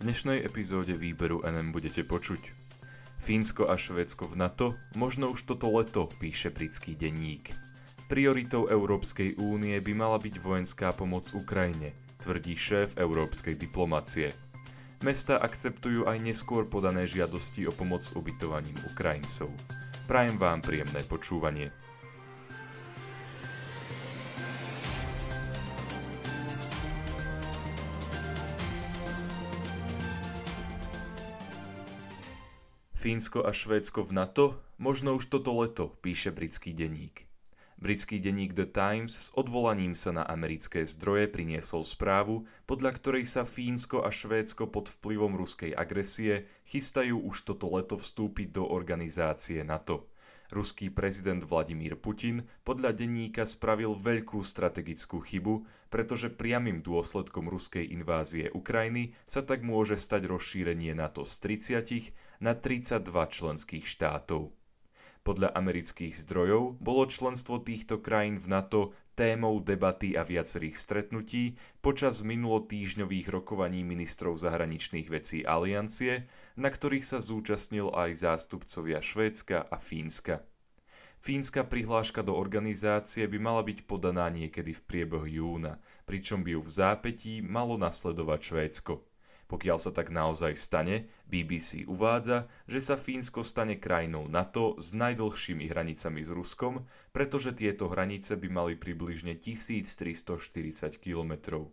V dnešnej epizóde výberu NM budete počuť. Fínsko a Švédsko v NATO, možno už toto leto, píše britský denník. Prioritou Európskej únie by mala byť vojenská pomoc Ukrajine, tvrdí šéf európskej diplomacie. Mesta akceptujú aj neskôr podané žiadosti o pomoc s ubytovaním Ukrajincov. Prajem vám príjemné počúvanie. Fínsko a Švédsko v NATO? Možno už toto leto, píše britský denník. Britský denník The Times s odvolaním sa na americké zdroje priniesol správu, podľa ktorej sa Fínsko a Švédsko pod vplyvom ruskej agresie chystajú už toto leto vstúpiť do organizácie NATO. Ruský prezident Vladimír Putin podľa denníka spravil veľkú strategickú chybu, pretože priamým dôsledkom ruskej invázie Ukrajiny sa tak môže stať rozšírenie NATO z 30 na 32 členských štátov. Podľa amerických zdrojov bolo členstvo týchto krajín v NATO témou debaty a viacerých stretnutí počas minulotýžňových rokovaní ministrov zahraničných vecí aliancie, na ktorých sa zúčastnil aj zástupcovia Švédska a Fínska. Fínska prihláška do organizácie by mala byť podaná niekedy v priebehu júna, pričom by ju v zápätí malo nasledovať Švédsko. Pokiaľ sa tak naozaj stane, BBC uvádza, že sa Fínsko stane krajinou NATO s najdlhšími hranicami s Ruskom, pretože tieto hranice by mali približne 1340 km.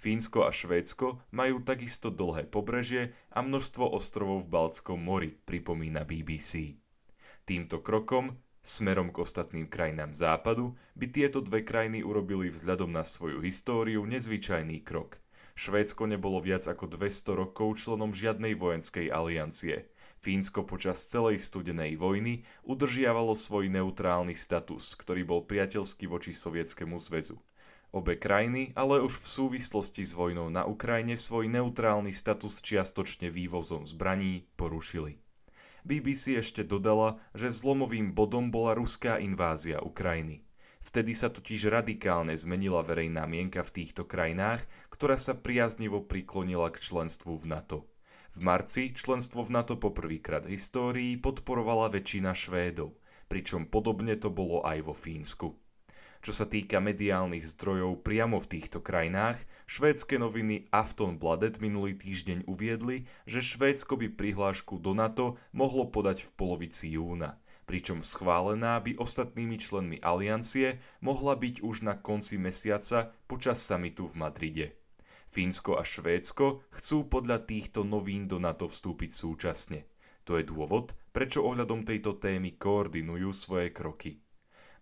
Fínsko a Švédsko majú takisto dlhé pobrežie a množstvo ostrovov v Baltskom mori, pripomína BBC. Týmto krokom Smerom k ostatným krajinám západu by tieto dve krajiny urobili vzhľadom na svoju históriu nezvyčajný krok – Švédsko nebolo viac ako 200 rokov členom žiadnej vojenskej aliancie. Fínsko počas celej studenej vojny udržiavalo svoj neutrálny status, ktorý bol priateľský voči Sovietskému zväzu. Obe krajiny ale už v súvislosti s vojnou na Ukrajine svoj neutrálny status čiastočne vývozom zbraní porušili. BBC ešte dodala, že zlomovým bodom bola ruská invázia Ukrajiny. Vtedy sa totiž radikálne zmenila verejná mienka v týchto krajinách, ktorá sa priaznivo priklonila k členstvu v NATO. V marci členstvo v NATO poprvýkrát v histórii podporovala väčšina Švédov, pričom podobne to bolo aj vo Fínsku. Čo sa týka mediálnych zdrojov priamo v týchto krajinách, švédske noviny Aftonbladet minulý týždeň uviedli, že Švédsko by prihlášku do NATO mohlo podať v polovici júna – pričom schválená by ostatnými členmi aliancie mohla byť už na konci mesiaca počas samitu v Madride. Fínsko a Švédsko chcú podľa týchto novín do NATO vstúpiť súčasne. To je dôvod, prečo ohľadom tejto témy koordinujú svoje kroky.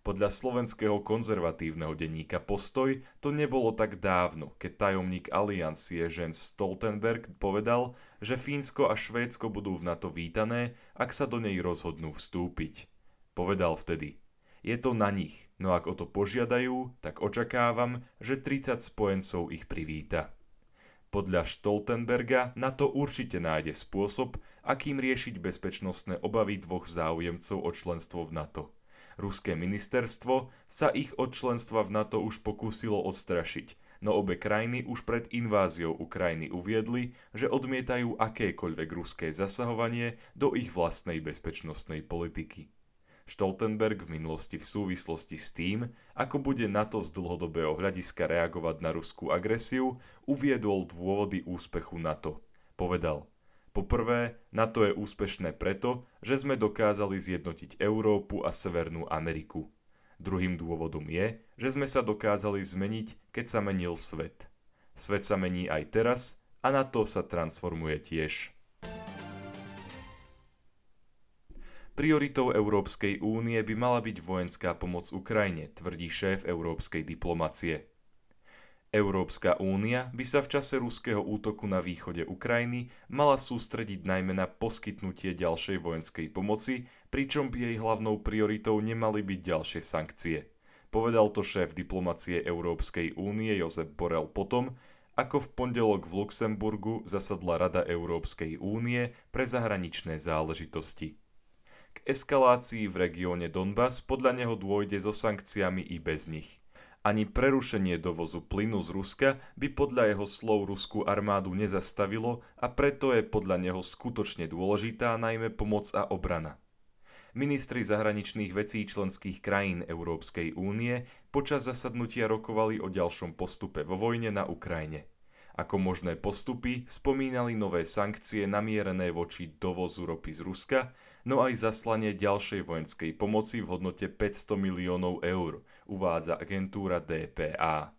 Podľa slovenského konzervatívneho denníka Postoj to nebolo tak dávno, keď tajomník aliancie Jens Stoltenberg povedal, že Fínsko a Švédsko budú v NATO vítané, ak sa do nej rozhodnú vstúpiť. Povedal vtedy, je to na nich, no ak o to požiadajú, tak očakávam, že 30 spojencov ich privíta. Podľa Stoltenberga na to určite nájde spôsob, akým riešiť bezpečnostné obavy dvoch záujemcov o členstvo v NATO – Ruské ministerstvo sa ich od členstva v NATO už pokúsilo odstrašiť, no obe krajiny už pred inváziou Ukrajiny uviedli, že odmietajú akékoľvek ruské zasahovanie do ich vlastnej bezpečnostnej politiky. Stoltenberg v minulosti v súvislosti s tým, ako bude NATO z dlhodobého hľadiska reagovať na ruskú agresiu, uviedol dôvody úspechu NATO. Povedal – Poprvé, NATO je úspešné preto, že sme dokázali zjednotiť Európu a Severnú Ameriku. Druhým dôvodom je, že sme sa dokázali zmeniť, keď sa menil svet. Svet sa mení aj teraz a NATO sa transformuje tiež. Prioritou Európskej únie by mala byť vojenská pomoc Ukrajine, tvrdí šéf európskej diplomacie. Európska únia by sa v čase ruského útoku na východe Ukrajiny mala sústrediť najmä na poskytnutie ďalšej vojenskej pomoci, pričom by jej hlavnou prioritou nemali byť ďalšie sankcie. Povedal to šéf diplomacie Európskej únie Jozef Borel potom, ako v pondelok v Luxemburgu zasadla Rada Európskej únie pre zahraničné záležitosti. K eskalácii v regióne Donbass podľa neho dôjde so sankciami i bez nich – Ani prerušenie dovozu plynu z Ruska by podľa jeho slov ruskú armádu nezastavilo a preto je podľa neho skutočne dôležitá najmä pomoc a obrana. Ministri zahraničných vecí členských krajín Európskej únie počas zasadnutia rokovali o ďalšom postupe vo vojne na Ukrajine. Ako možné postupy spomínali nové sankcie namierené voči dovozu ropy z Ruska, no aj zaslanie ďalšej vojenskej pomoci v hodnote 500 miliónov eur, uvádza agentúra DPA.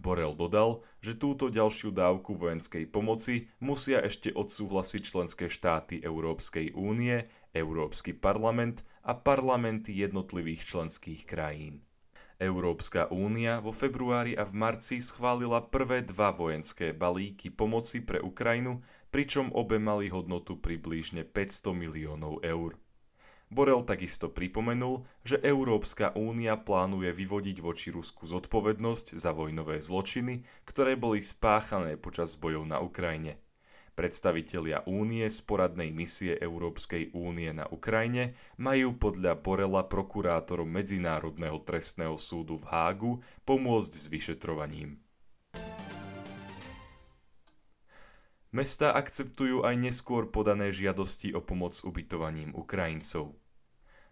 Borel dodal, že túto ďalšiu dávku vojenskej pomoci musia ešte odsúhlasiť členské štáty Európskej únie, Európsky parlament a parlamenty jednotlivých členských krajín. Európska únia vo februári a v marci schválila prvé dva vojenské balíky pomoci pre Ukrajinu pričom obe mali hodnotu približne 500 miliónov eur. Borel takisto pripomenul, že Európska únia plánuje vyvodiť voči Rusku zodpovednosť za vojnové zločiny, ktoré boli spáchané počas bojov na Ukrajine. Predstavitelia únie z poradnej misie Európskej únie na Ukrajine majú podľa Borela prokurátorom Medzinárodného trestného súdu v Hágu pomôcť s vyšetrovaním. Mestá akceptujú aj neskôr podané žiadosti o pomoc s ubytovaním Ukrajincov.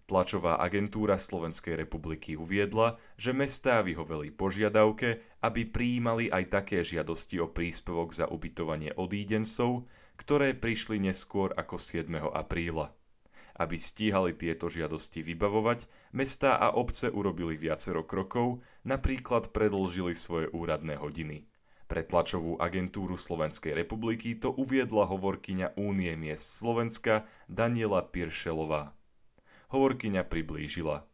Tlačová agentúra Slovenskej republiky uviedla, že mestá vyhoveli požiadavke, aby prijímali aj také žiadosti o príspevok za ubytovanie odídencov, ktoré prišli neskôr ako 7. apríla. Aby stíhali tieto žiadosti vybavovať, mestá a obce urobili viacero krokov, napríklad predlžili svoje úradné hodiny. Pre tlačovú agentúru Slovenskej republiky to uviedla hovorkyňa Únie miest Slovenska Daniela Piršelová. Hovorkyňa priblížila.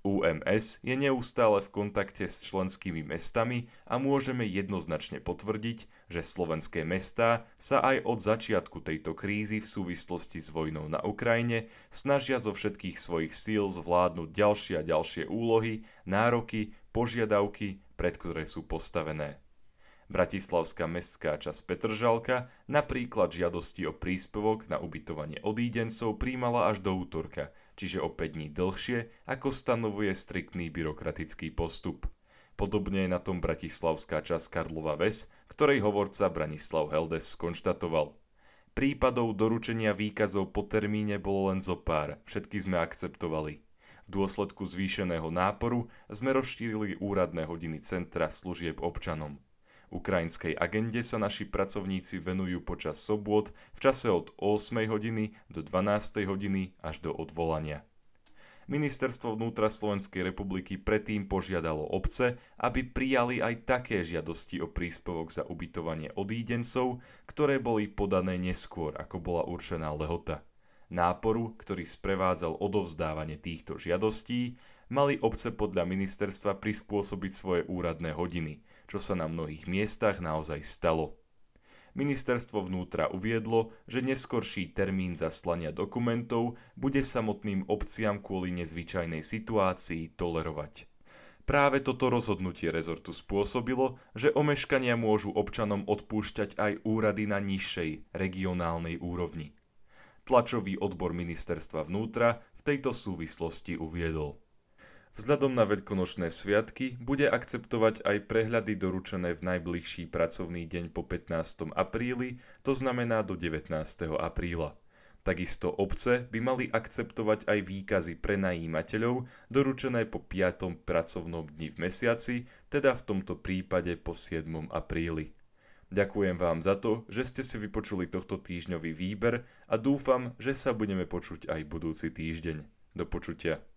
UMS je neustále v kontakte s členskými mestami a môžeme jednoznačne potvrdiť, že slovenské mestá sa aj od začiatku tejto krízy v súvislosti s vojnou na Ukrajine snažia zo všetkých svojich síl zvládnuť ďalšie a ďalšie úlohy, nároky, požiadavky, pred ktoré sú postavené. Bratislavská mestská časť Petržalka napríklad žiadosti o príspevok na ubytovanie odídencov príjmala až do útorka, čiže o 5 dní dlhšie, ako stanovuje striktný byrokratický postup. Podobne je na tom bratislavská časť Karlova Ves, ktorej hovorca Branislav Heldes skonštatoval. Prípadov doručenia výkazov po termíne bolo len zo pár, všetky sme akceptovali. V dôsledku zvýšeného náporu sme rozšírili úradné hodiny centra služieb občanom. Ukrajinskej agende sa naši pracovníci venujú počas sobôd v čase od 8 hodiny do 12 hodiny až do odvolania. Ministerstvo vnútra Slovenskej republiky predtým požiadalo obce, aby prijali aj také žiadosti o príspevok za ubytovanie odídencov, ktoré boli podané neskôr, ako bola určená lehota. Náporu, ktorý sprevádzal odovzdávanie týchto žiadostí, mali obce podľa ministerstva prispôsobiť svoje úradné hodiny – čo sa na mnohých miestach naozaj stalo. Ministerstvo vnútra uviedlo, že neskorší termín zaslania dokumentov bude samotným obciam kvôli nezvyčajnej situácii tolerovať. Práve toto rozhodnutie rezortu spôsobilo, že omeškania môžu občanom odpúšťať aj úrady na nižšej regionálnej úrovni. Tlačový odbor ministerstva vnútra v tejto súvislosti uviedol. Vzhľadom na veľkonočné sviatky bude akceptovať aj prehľady doručené v najbližší pracovný deň po 15. apríli, to znamená do 19. apríla. Takisto obce by mali akceptovať aj výkazy pre najímateľov doručené po 5. pracovnom dni v mesiaci, teda v tomto prípade po 7. apríli. Ďakujem vám za to, že ste si vypočuli tohto týždňový výber a dúfam, že sa budeme počuť aj budúci týždeň. Do počutia.